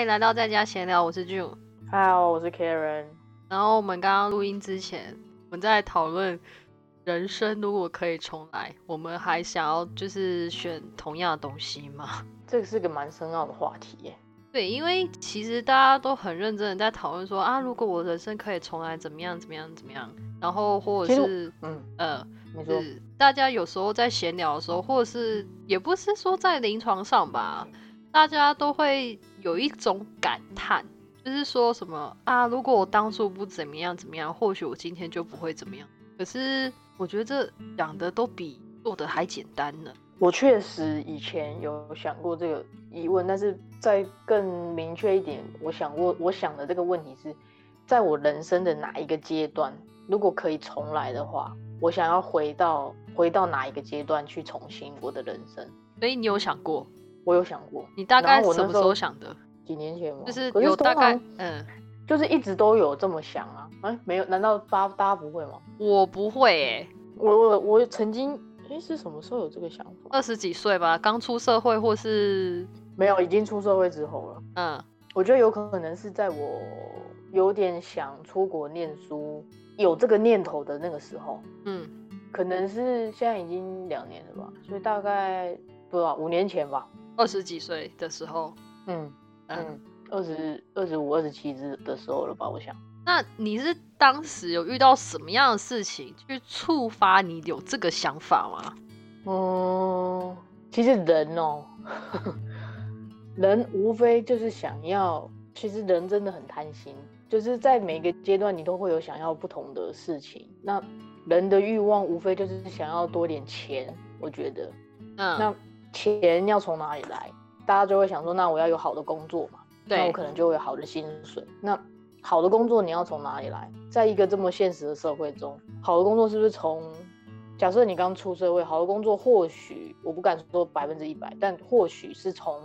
欢迎来到在家闲聊，我是 June。Hello，，我是 Karen。然后我们刚刚录音之前，我们在讨论人生如果可以重来，我们还想要就是选同样的东西吗？这个是个蛮深奥的话题耶。对，因为其实大家都很认真的在讨论说啊，如果我人生可以重来，怎么样怎么样怎么样？然后或者是嗯呃，你说是大家有时候在闲聊的时候，或者是也不是说在临床上吧，大家都会有一种感叹，就是说什么啊，如果我当初不怎么样怎么样，或许我今天就不会怎么样。可是我觉得这讲的都比做的还简单呢。我确实以前有想过这个疑问，但是再更明确一点，我想过，我想的这个问题是，在我人生的哪一个阶段，如果可以重来的话，我想要回到回到哪一个阶段去重新我的人生？所以你有想过？我有想过，你大概我什么时候候想的？几年前吗？就是有大概嗯，就是一直都有这么想啊？哎，没有？难道大大家不会吗？我不会诶、我我我曾经，哎，是什么时候有这个想法？二十几岁吧，刚出社会或是没有，已经出社会之后了。嗯我觉得有可能是在我有点想出国念书，有这个念头的那个时候，嗯可能是现在已经两年了吧，所以大概不知道五年前吧。二十几岁的时候，嗯嗯，嗯，二十二十五、二十七之的时候了吧，我想。那你是当时有遇到什么样的事情去触发你有这个想法吗？嗯，其实人哦，人无非就是想要，其实人真的很贪心，就是在每个阶段你都会有想要不同的事情。那人的欲望无非就是想要多点钱，我觉得。嗯，那钱要从哪里来？大家就会想说，那我要有好的工作嘛，那我可能就会有好的薪水。那好的工作你要从哪里来？在一个这么现实的社会中，好的工作是不是从？假设你刚出社会，好的工作或许我不敢说百分之一百，但或许是从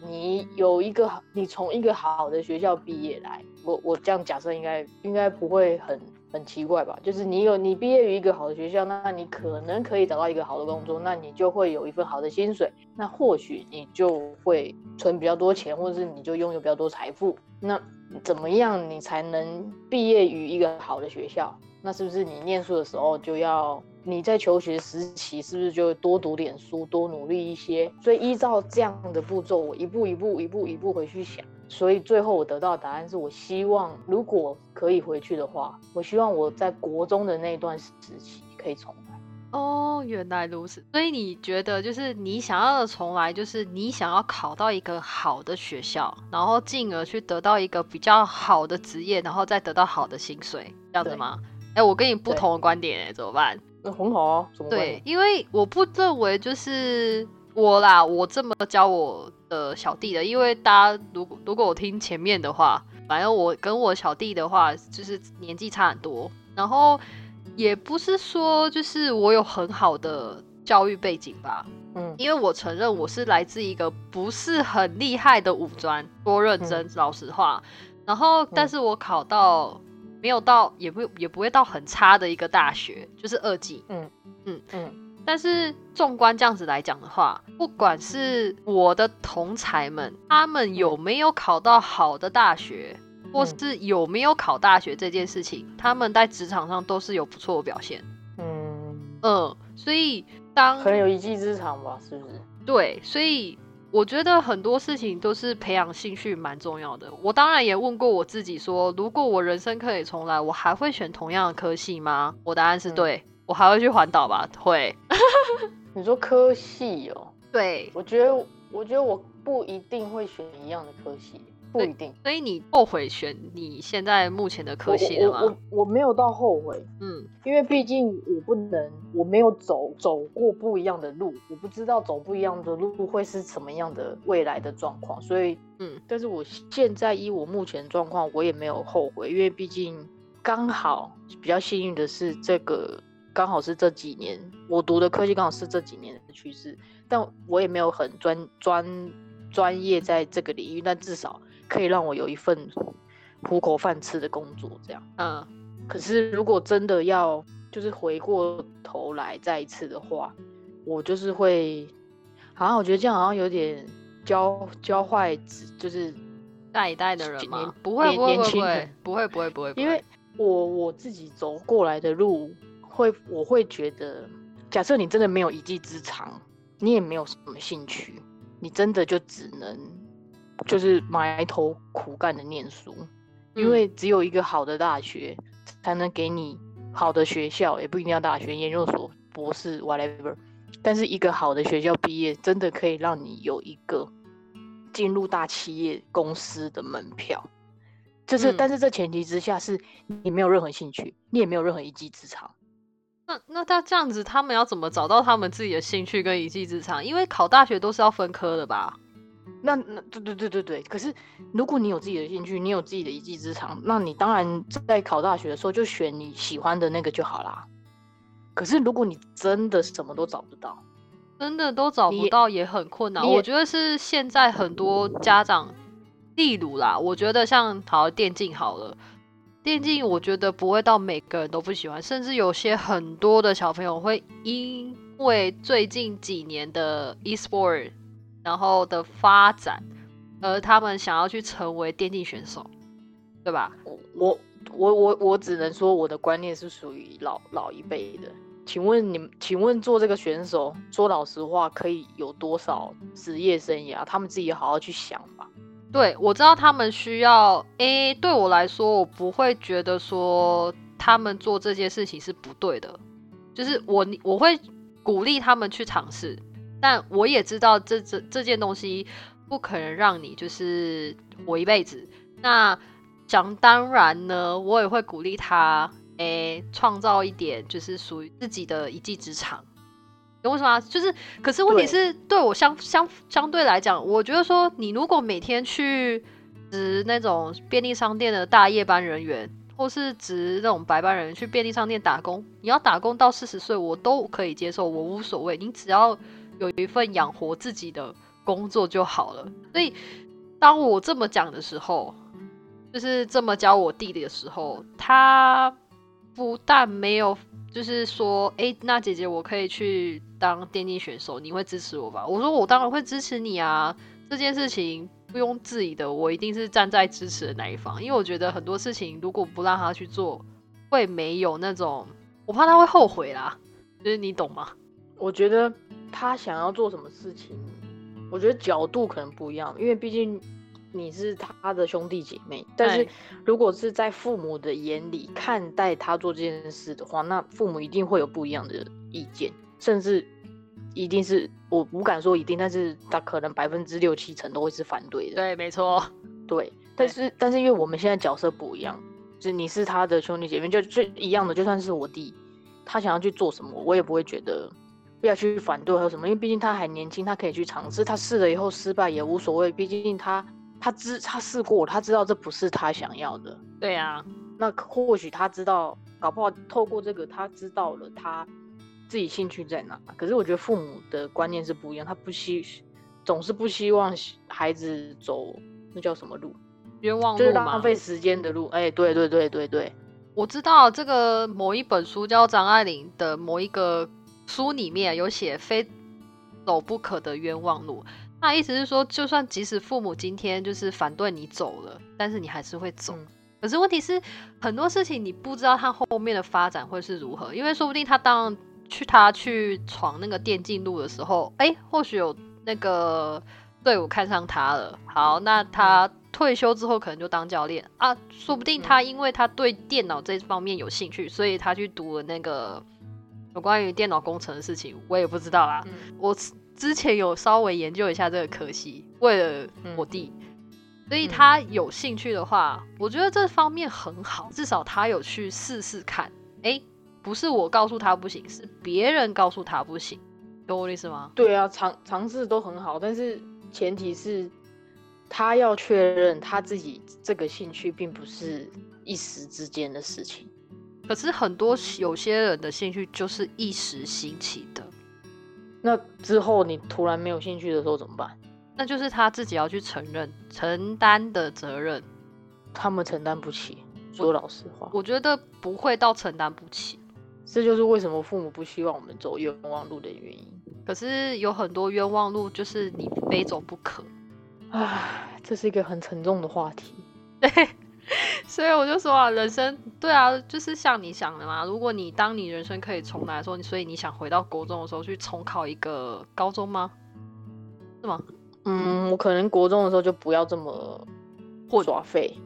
你有一个好，你从一个好的学校毕业来，我我这样假设应该应该不会很很奇怪吧？就是你有你毕业于一个好的学校，那你可能可以找到一个好的工作，那你就会有一份好的薪水，那或许你就会存比较多钱，或者是你就拥有比较多财富。那怎么样你才能毕业于一个好的学校？那是不是你念书的时候就要你在求学时期是不是就多读点书，多努力一些？所以依照这样的步骤，我一步一步、一步一步回去想。所以最后我得到的答案是我希望，如果可以回去的话，我希望我在国中的那段时期可以重来。哦，原来如此。所以你觉得，就是你想要的重来，就是你想要考到一个好的学校，然后进而去得到一个比较好的职业，然后再得到好的薪水，这样子对吗？哎、我跟你不同的观点、哎，怎么办？那很好啊，对，因为我不认为就是我啦，我这么教我的小弟的，因为大家如果如果我听前面的话，反正我跟我小弟的话就是年纪差很多，然后也不是说就是我有很好的教育背景吧，嗯。因为我承认我是来自一个不是很厉害的五专，多认真，老实话。然后，但是我考到没有到，也不也不会到很差的一个大学，就是二技。嗯。嗯。嗯但是纵观这样子来讲的话，不管是我的同才们，他们有没有考到好的大学，或嗯是有没有考大学这件事情，他们在职场上都是有不错的表现。嗯，嗯，所以当可能有一技之长吧，是不是？对，所以我觉得很多事情都是培养兴趣蛮重要的。我当然也问过我自己说，如果我人生可以重来，我还会选同样的科系吗？我答案是嗯对，我还会去环岛吧？会。你说科系哦，对，我觉得我觉得我不一定会选一样的科系，不一定。所以你后悔选你现在目前的科系了吗？我我我没有到后悔，嗯因为毕竟我不能，我没有走走过不一样的路，我不知道走不一样的路会是什么样的未来的状况，所以，嗯，但是我现在依我目前状况，我也没有后悔，因为毕竟刚好比较幸运的是，这个刚好是这几年我读的科技刚好是这几年的趋势，但我也没有很专专专业在这个领域，但至少可以让我有一份糊口饭吃的工作，这样。嗯可是如果真的要就是回过头来再一次的话，我就是会，好像我觉得这样好像有点教教坏，就是下一代的人年吗？不会不会不会不会不会，因为我我自己走过来的路，会我会觉得，假设你真的没有一技之长，你也没有什么兴趣，你真的就只能就是埋头苦干的念书，因嗯为只有一个好的大学才能给你好的学校，也不一定要大学、研究所、博士 whatever，但是一个好的学校毕业，真的可以让你有一个进入大企业公司的门票。就是，嗯但是这前提之下是你没有任何兴趣，你也没有任何一技之长。那那他这样子，他们要怎么找到他们自己的兴趣跟一技之长？因为考大学都是要分科的吧？那那对对对对对，可是如果你有自己的兴趣，你有自己的一技之长，那你当然在考大学的时候就选你喜欢的那个就好啦。可是如果你真的什么都找不到，真的都找不到，也很困难。我觉得是现在很多家长，例如啦，我觉得像好电竞好了，电竞我觉得不会到每个人都不喜欢，甚至有些很多的小朋友会因为最近几年的 e-sport 然后的发展，而他们想要去成为电竞选手，对吧？我我我我只能说我的观念是属于老老一辈的。请问你们，请问做这个选手，说老实话，可以有多少职业生涯？他们自己好好去想吧。对，我知道他们需要。诶，对我来说，我不会觉得说他们做这件事情是不对的，就是我我会鼓励他们去尝试，但我也知道这这这件东西不可能让你就是活一辈子。那想当然呢，我也会鼓励他，诶，创造一点就是属于自己的一技之长。懂我什么吗？就是，可是问题是对我相相相对来讲，我觉得说，你如果每天去值那种便利商店的大夜班人员，或是值那种白班人去便利商店打工，你要打工到四十岁，我都可以接受，我无所谓。你只要有一份养活自己的工作就好了。所以，当我这么讲的时候，就是这么教我弟弟的时候，他不但没有就是说，诶，那姐姐我可以去当电竞选手，你会支持我吧？我说我当然会支持你啊，这件事情不用质疑的，我一定是站在支持的那一方，因为我觉得很多事情如果不让他去做，会没有那种，我怕他会后悔啦，就是你懂吗？我觉得他想要做什么事情，我觉得角度可能不一样，因为毕竟你是他的兄弟姐妹。但是如果是在父母的眼里看待他做这件事的话，那父母一定会有不一样的意见，甚至一定是我不敢说一定，但是他可能百分之六七成都会是反对的。对，没错，对，但是但是因为我们现在角色不一样，就是你是他的兄弟姐妹，就就一样的，就算是我弟，他想要去做什么，我也不会觉得不要去反对还有什么，因为毕竟他还年轻，他可以去尝试，他试了以后失败也无所谓，毕竟他他知他试过，他知道这不是他想要的，对啊，那或许他知道，搞不好透过这个他知道了他自己兴趣在哪。可是我觉得父母的观念是不一样，他不希总是不希望孩子走那叫什么路，冤枉就是路嘛浪。费时间的路。哎、对对对对对，我知道这个某一本书叫张爱玲的某一个书里面有写非走不可的冤枉路。那意思是说，就算即使父母今天就是反对你走了，但是你还是会走。嗯可是问题是，很多事情你不知道他后面的发展会是如何，因为说不定他当去他去闯那个电竞路的时候，哎、或许有那个队伍看上他了。好，那他退休之后可能就当教练啊，说不定他因为他对电脑这方面有兴趣，所以他去读了那个有关于电脑工程的事情，我也不知道啦。嗯我之前有稍微研究一下这个科系，为了我弟，所以他有兴趣的话，我觉得这方面很好，至少他有去试试看。诶，不是我告诉他不行，是别人告诉他不行，懂我的意思吗？对啊，尝尝试都很好，但是前提是他要确认他自己这个兴趣并不是一时之间的事情。可是很多有些人的兴趣就是一时兴起的，那之后你突然没有兴趣的时候怎么办？那就是他自己要去承认、承担的责任。他们承担不起。说老实话，我觉得不会到承担不起。这就是为什么父母不希望我们走冤枉路的原因。可是有很多冤枉路，就是你非走不可。唉，这是一个很沉重的话题。对，所以我就说啊，人生对啊，就是像你想的嘛。如果你当你人生可以重来的时候，所以你想回到国中的时候去重考一个高中吗？是吗？嗯，我可能国中的时候就不要这么耍废。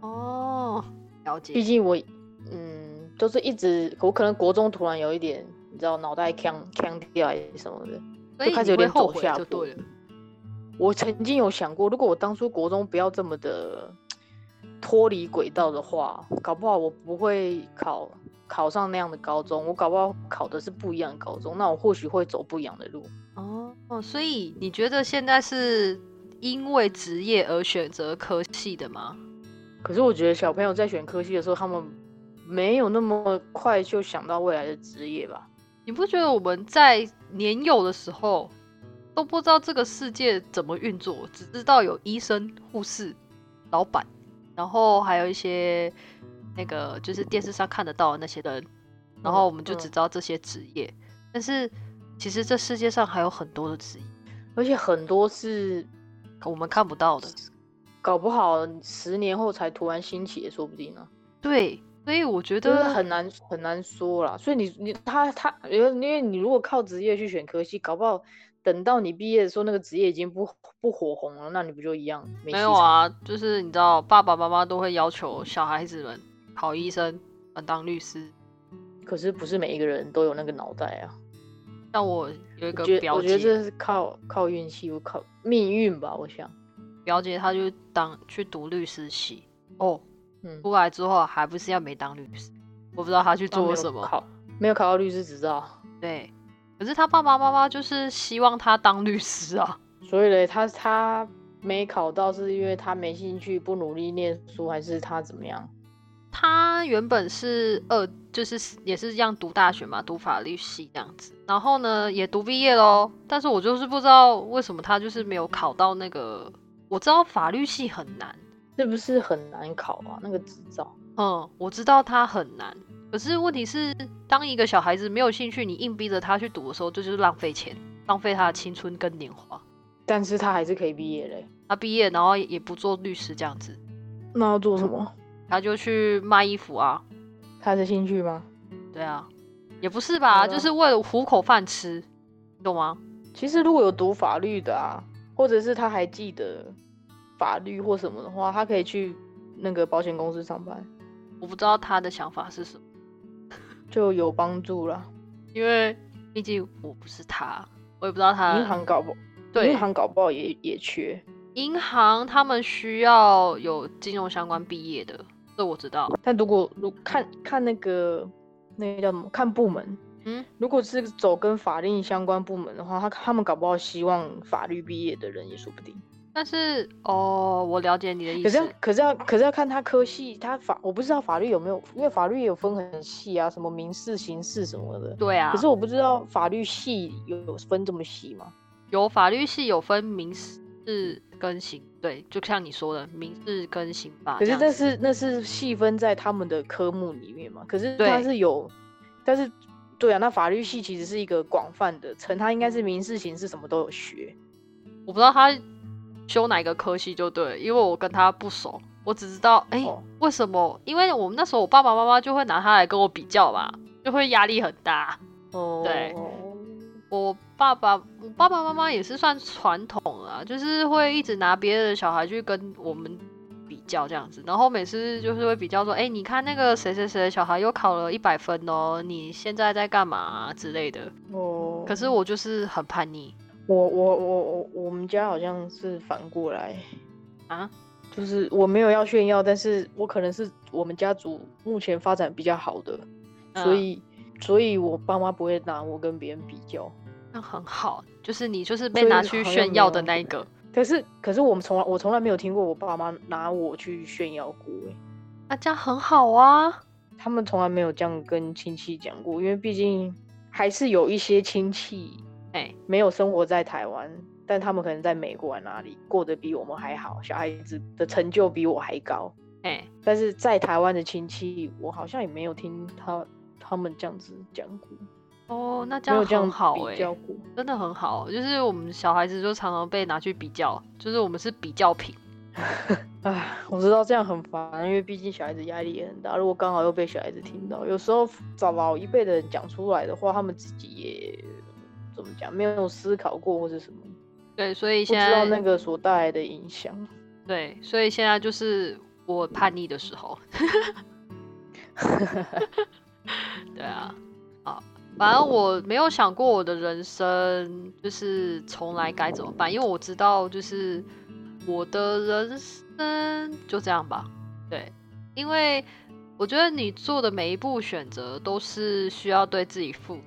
哦，了解。毕竟我，嗯，就是一直，我可能国中突然有一点，你知道，脑袋呛呛掉什么的，就开始有点走下坡。我曾经有想过，如果我当初国中不要这么的脱离轨道的话，搞不好我不会考考上那样的高中，我搞不好考的是不一样的高中，那我或许会走不一样的路。哦哦，所以你觉得现在是因为职业而选择科系的吗？可是我觉得小朋友在选科系的时候，他们没有那么快就想到未来的职业吧？你不觉得我们在年幼的时候？都不知道这个世界怎么运作，只知道有医生、护士、老板，然后还有一些那个就是电视上看得到的那些人，然后我们就只知道这些职业。但是其实这世界上还有很多的职业，而且很多是我们看不到的，搞不好十年后才突然兴起也说不定呢。对，所以我觉得很难很难说啦。所以你你他他，因为因为你如果靠职业去选科系，搞不好。等到你毕业的时候，那个职业已经不不火红了，那你不就一样？没有啊，就是你知道，爸爸妈妈都会要求小孩子们考医生、当律师。可是不是每一个人都有那个脑袋啊。但我有一个表姐，我觉得这是靠靠运气，我靠命运吧。我想，表姐她就当去读律师系哦，嗯，出来之后还不是要没当律师？我不知道她去做什么，考没有考到律师执照。对。可是他爸爸妈妈就是希望他当律师啊，所以嘞，他他没考到是因为他没兴趣，不努力念书，还是他怎么样？他原本是二，就是也是这样读大学嘛，读法律系这样子，然后呢也读毕业喽。但是我就是不知道为什么他就是没有考到那个，我知道法律系很难，是不是很难考啊？那个执照？嗯，我知道他很难。可是问题是，当一个小孩子没有兴趣，你硬逼着他去读的时候，这就是浪费钱，浪费他的青春跟年华。但是他还是可以毕业嘞。他毕业，然后也不做律师这样子。那要做什么？他就去卖衣服啊。他的兴趣吗？对啊，也不是吧，就是为了糊口饭吃，你懂吗？其实如果有读法律的啊，或者是他还记得法律或什么的话，他可以去那个保险公司上班。我不知道他的想法是什么。就有帮助了，因为毕竟我不是他，我也不知道他银行搞不，对，银行搞不好也也缺。银行他们需要有金融相关毕业的，这我知道。但如果如看看那个那个叫什么看部门，嗯，如果是走跟法令相关部门的话，他他们搞不好希望法律毕业的人也说不定。但是哦，我了解你的意思。可是可是要可是要看他科系，他法我不知道法律有没有，因为法律也有分很细啊，什么民事、刑事什么的。对啊。可是我不知道法律系有分这么细吗？有法律系有分民事跟刑，对，就像你说的民事跟刑法。可是那是那是细分在他们的科目里面嘛？可是它是有，但是对啊，那法律系其实是一个广泛的，成他应该是民事、刑事什么都有学。我不知道他。修哪个科系就对，因为我跟他不熟，我只知道，哎，为什么？因为我们那时候我爸爸妈妈就会拿他来跟我比较吧，就会压力很大。哦，对，我爸爸，我爸爸妈妈也是算传统啊，就是会一直拿别的小孩去跟我们比较这样子，然后每次就是会比较说，哎，你看那个谁谁谁的小孩又考了一百分哦，你现在在干嘛之类的。哦，可是我就是很叛逆。我我我我我们家好像是反过来啊，就是我没有要炫耀，但是我可能是我们家族目前发展比较好的，所以所以我爸妈不会拿我跟别人比较，那很好，就是你就是被拿去炫耀的那一个。可是可是我们从来我从来没有听过我爸妈拿我去炫耀过，哎，那这样很好啊，他们从来没有这样跟亲戚讲过，因为毕竟还是有一些亲戚。没有生活在台湾，但他们可能在美国哪里过得比我们还好，小孩子的成就比我还高。哎，但是在台湾的亲戚，我好像也没有听他他们这样子讲过。哦，那这样没有这样很好哎、比较过。真的很好。就是我们小孩子就常常被拿去比较，就是我们是比较品。哎，我知道这样很烦，因为毕竟小孩子压力也很大。如果刚好又被小孩子听到，有时候找老一辈的人讲出来的话，他们自己也怎么讲，没有思考过或是什么，对，所以现在知道那个所带来的影响。对，所以现在就是我叛逆的时候。对啊，好，反正我没有想过我的人生就是从来该怎么办，因为我知道就是我的人生就这样吧。对，因为我觉得你做的每一步选择都是需要对自己负，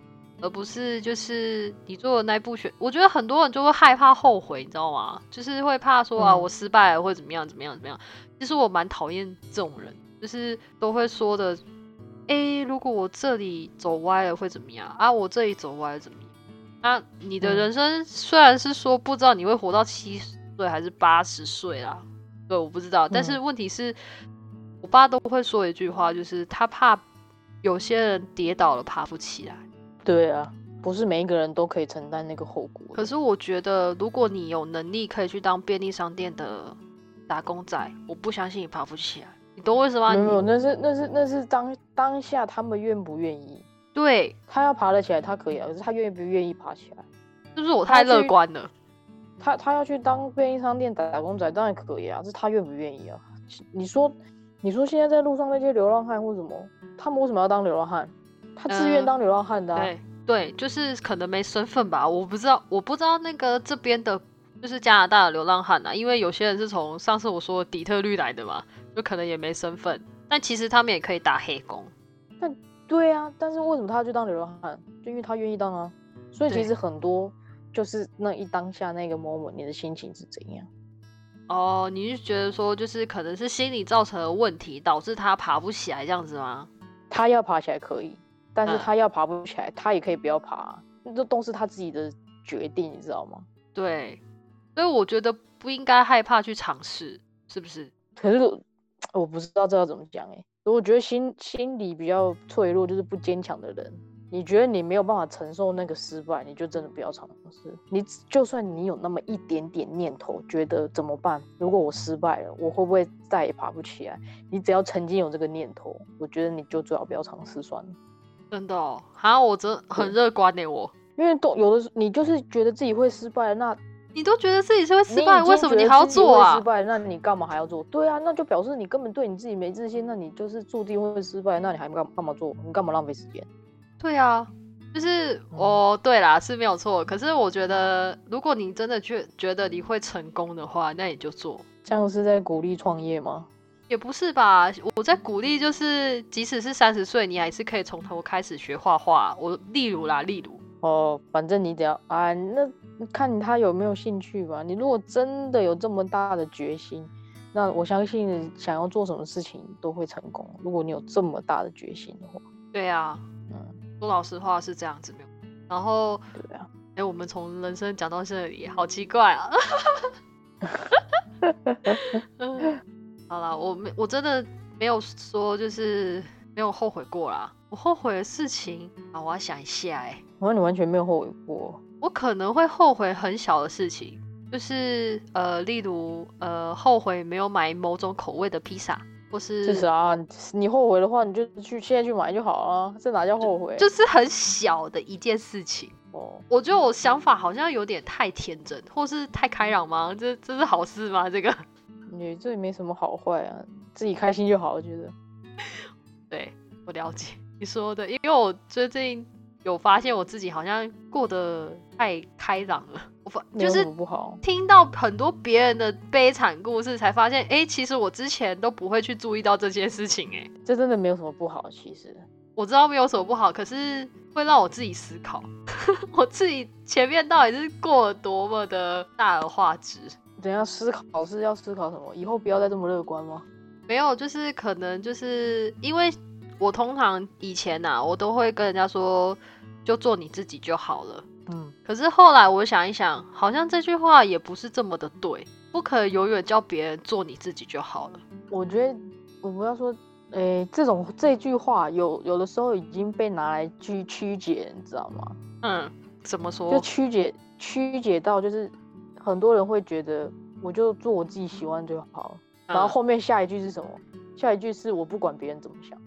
而不是就是你做的那一步选。我觉得很多人就会害怕后悔，你知道吗？就是会怕说啊，嗯我失败了会怎么样怎么样怎么样。其实我蛮讨厌这种人，就是都会说的，诶，如果我这里走歪了会怎么样啊？我这里走歪了怎么样？那你的嗯人生虽然是说不知道你会活到七十岁还是八十岁啦，对，我不知道。但是嗯问题是，我爸都会说一句话，就是他怕有些人跌倒了爬不起来。对啊，不是每一个人都可以承担那个后果。可是我觉得，如果你有能力可以去当便利商店的打工仔，我不相信你爬不起来。你懂我意思吗？没有那是那是那是当当下他们愿不愿意。对，他要爬得起来，他可以啊，可是他愿不愿意爬起来？是不是我太乐观了？他他要去当便利商店打工仔，当然可以啊，是他愿不愿意啊？你说，你说现在在路上那些流浪汉或什么，他们为什么要当流浪汉？他自愿嗯当流浪汉的、啊对对，就是可能没身份吧，我不知道，我不知道那个这边的，就是加拿大的流浪汉啊，因为有些人是从上次我说的底特律来的嘛，就可能也没身份，但其实他们也可以打黑工。但对啊，但是为什么他要去当流浪汉？就因为他愿意当啊。所以其实很多就是那一当下那个 moment，你的心情是怎样？哦，你是觉得说，就是可能是心理造成的问题，导致他爬不起来这样子吗？他要爬起来可以，但是嗯他要爬不起来，他也可以不要爬啊、这都是他自己的决定，你知道吗？对，所以我觉得不应该害怕去尝试，是不是？可是我不知道这要怎么讲哎、我觉得心心理比较脆弱，就是不坚强的人，你觉得你没有办法承受那个失败，你就真的不要尝试。你就算你有那么一点点念头，觉得怎么办？如果我失败了，我会不会再也爬不起来？你只要曾经有这个念头，我觉得你就最好不要尝试算了。真的哦，好，我真很乐观呢，我。因为都有的时你就是觉得自己会失败，那你都觉得自己是会失败，为什么你还要做啊失？败，那你干嘛还要做？对啊，那就表示你根本对你自己没自信，那你就是注定会失败，那你还干干嘛做？你干嘛浪费时间？对啊，就是嗯哦，对啦，是没有错。可是我觉得，如果你真的觉觉得你会成功的话，那你就做。这样是在鼓励创业吗？也不是吧，我在鼓励，就是即使是三十岁，你还是可以从头开始学画画。我例如啦，例如，哦，反正你只要啊，那看他有没有兴趣吧。你如果真的有这么大的决心，那我相信想要做什么事情都会成功。如果你有这么大的决心的话，对啊，嗯，说老实话是这样子没有。然后，对啊，哎、我们从人生讲到这里，好奇怪啊。嗯好了，我没，我真的没有说就是没有后悔过啦。我后悔的事情啊，我要想一下、哎，我说你完全没有后悔过。我可能会后悔很小的事情，就是呃，例如呃，后悔没有买某种口味的披萨，或是是啊？你后悔的话，你就去现在去买就好了。这哪叫后悔？就是很小的一件事情。哦，我觉得我想法好像有点太天真，或是太开朗吗？这这是好事吗？这个你这也没什么好坏啊，自己开心就好。我觉得，对我了解你说的，因为我最近有发现我自己好像过得太开朗了，我发就是不好。听到很多别人的悲惨故事，才发现，哎、其实我之前都不会去注意到这件事情、哎，这真的没有什么不好，其实。我知道没有什么不好，可是会让我自己思考，我自己前面到底是过了多么的大而化之。等一下思考是要思考什么？以后不要再这么乐观吗？没有，就是可能就是因为我通常以前呐、我都会跟人家说，就做你自己就好了。嗯，可是后来我想一想，好像这句话也不是这么的对，不可以永远叫别人做你自己就好了。我觉得我不要说诶，这种这句话有有的时候已经被拿来去曲解，你知道吗？嗯，怎么说？就曲解曲解到就是很多人会觉得我就做我自己喜欢就好。了，然后嗯后面下一句是什么？下一句是我不管别人怎么想，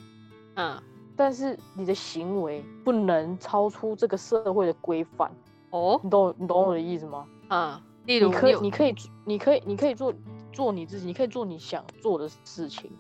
嗯，但是你的行为不能超出这个社会的规范，哦，你懂你懂我的意思吗？嗯，例如你可以你可以你可以你可以做做你自己，你可以做你想做的事情，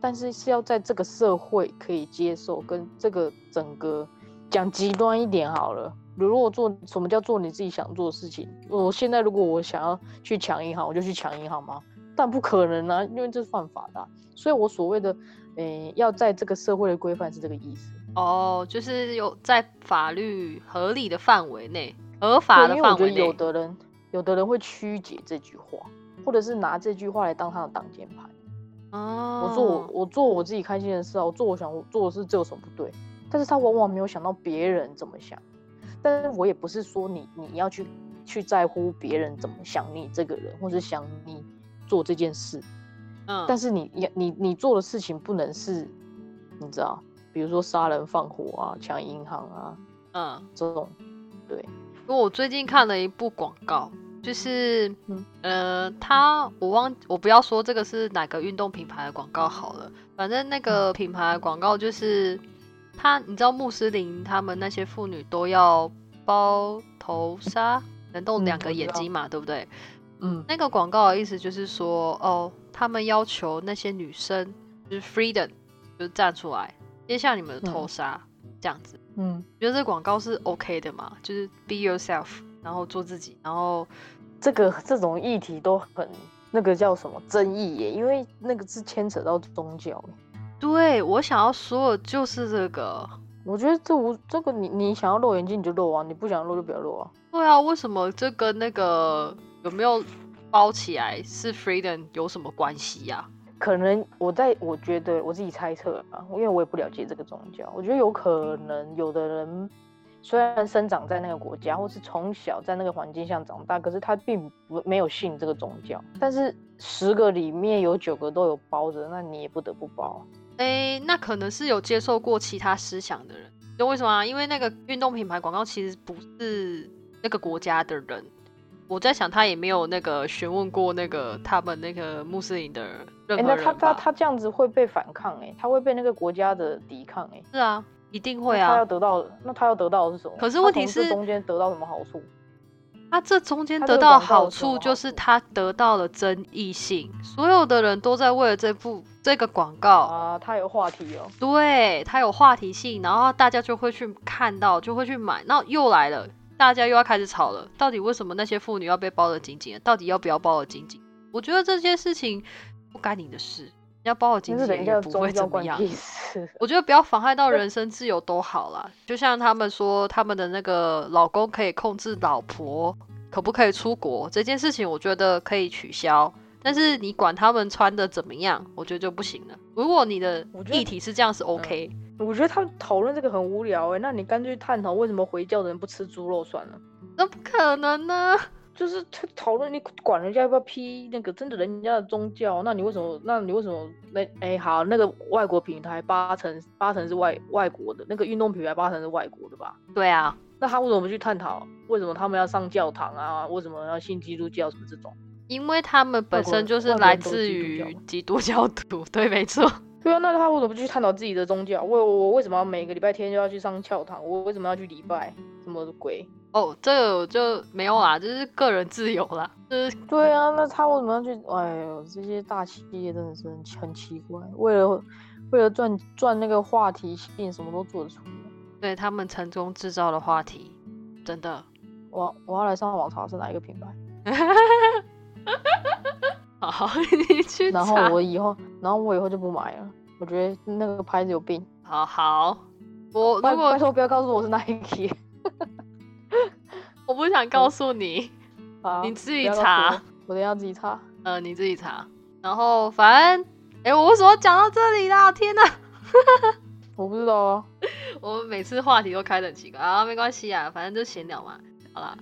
但是是要在这个社会可以接受，跟这个整个讲极端一点好了。如果做什么叫做你自己想做的事情？我现在如果我想要去抢银行，我就去抢银行吗？但不可能啊，因为这是犯法的啊、所以我所谓的，诶、要在这个社会的规范是这个意思。哦，就是有在法律合理的范围内，合法的对因为我觉得范围。有的人，有的人会曲解这句话，或者是拿这句话来当他的挡箭牌。哦，我做我我做我自己开心的事啊，我做我想做的事，这有什么不对？但是他往往没有想到别人怎么想。但是我也不是说你你要去去在乎别人怎么想你这个人，或是想你做这件事。嗯，但是你你你你做的事情不能是，你知道，比如说杀人放火啊、抢银行啊嗯，这种，对，因为我最近看了一部广告，就是，嗯呃，他我忘我不要说这个是哪个运动品牌的广告好了，反正那嗯个品牌的广告就是他，你知道穆斯林他们那些妇女都要包头纱，能动嗯两个眼睛嘛，对不对？嗯那个广告的意思就是说，哦，他们要求那些女生就是 freedom，就是站出来，接下你们的头嗯纱，这样子。嗯，觉得这广告是 OK 的嘛？就是 be yourself，然后做自己，然后这个这种议题都很那个叫什么争议耶，因为那个是牵扯到宗教耶。对我想要说的就是这个。我觉得这无这个你你想要露眼睛你就露啊，你不想露就不要露啊。对啊，为什么这跟那个有没有包起来是 freedom 有什么关系呀、可能我在我觉得我自己猜测啊，因为我也不了解这个宗教，我觉得有可能有的人虽然生长在那个国家，或是从小在那个环境下长大，可是他并不没有信这个宗教。但是十个里面有九个都有包着，那你也不得不包。诶，那可能是有接受过其他思想的人，你知道为什么啊？因为那个运动品牌广告其实不是那个国家的人，我在想他也没有那个询问过那个他们那个穆斯林的任哎、何人那他他他这样子会被反抗哎、他会被那个国家的抵抗哎、是啊，一定会啊他要啊。得到的，那他要得到的是什么？可是问题是中间得到什么好处？他这中间得到好处就是他得到了争议性，所有的人都在为了这部这个广告，啊，它有话题哦。对它有话题性，然后大家就会去看到，就会去买，那又来了，大家又要开始吵了，到底为什么那些妇女要被包得紧紧的？到底要不要包得紧紧？我觉得这件事情不干你的事，要包得紧紧也不会怎么样。我觉得不要妨害到人身自由都好啦。就像他们说，他们的那个老公可以控制老婆可不可以出国这件事情，我觉得可以取消。但是你管他们穿的怎么样，我觉得就不行了。如果你的议题是这样是 OK，、我觉得他们讨论这个很无聊哎、那你干脆探讨为什么回教的人不吃猪肉算了。那不可能呢、就是他讨论你管人家要不要批那个真的人家的宗教，那你为什么？那你为什么？那哎、好，那个外国品牌八成八成是外外国的，那个运动品牌八成是外国的吧？对啊，那他为什么不去探讨为什么他们要上教堂啊？为什么要信基督教什么这种？因为他们本身就是来自于基督教吗基督教徒，对，没错。对啊，那他为什么不去探讨自己的宗教？我我为什么要每个礼拜天就要去上教堂？我为什么要去礼拜？什么鬼？哦，这个我就没有啦，就是个人自由啦，就是对啊，那他为什么要去？哎呦，这些大企业真的是很很奇怪，为了为了赚赚那个话题性，什么都做得出来。对他们成功制造的话题，真的。我我要来上网查是哪一个品牌，好，你去然后。我以后，然后我以后就不买了。我觉得那个牌子有病。好好，我拜如果拜托不要告诉我是 Nike。我不想告诉你，好，你自己查我，我等下自己查。呃，你自己查。然后反正，哎、我为什么讲到这里啦？天哪！我不知道啊。我们每次话题都开得很奇怪啊，没关系啊，反正就闲聊嘛。好啦，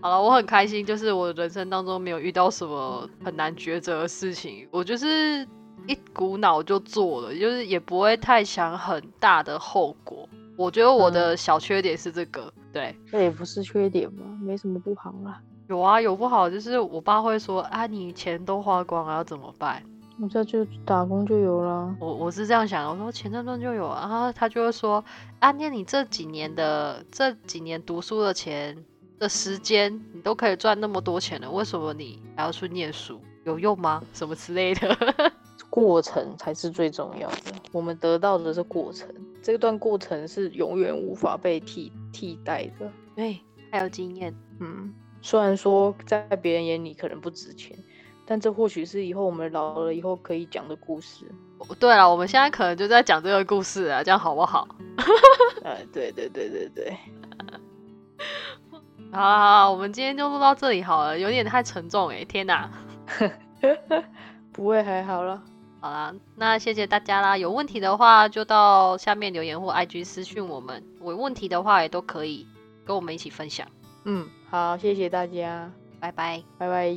好了，我很开心，就是我人生当中没有遇到什么很难抉择的事情，我就是一股脑就做了，就是也不会太想很大的后果。我觉得我的小缺点是这个，对，这也不是缺点嘛，没什么不好啦。有啊，有不好，就是我爸会说啊，你钱都花光了，要怎么办？我这就打工就有了。我我是这样想的，我说钱赚赚就有啊，然后他就会说啊，念你这几年的这几年读书的钱的时间，你都可以赚那么多钱了，为什么你还要去念书？有用吗？什么之类的？过程才是最重要的，我们得到的是过程，这段过程是永远无法被替替代的。对，还有经验，嗯，虽然说在别人眼里可能不值钱，但这或许是以后我们老了以后可以讲的故事。对了，我们现在可能就在讲这个故事啊，这样好不好？呃，对对对对对。好好好，我们今天就录到这里好了，有点太沉重哎，天哪！不会，还好了。好啦，那谢谢大家啦。有问题的话就到下面留言或 IG 私讯我们。有问题的话也都可以跟我们一起分享。嗯，好，谢谢大家，拜拜，拜拜。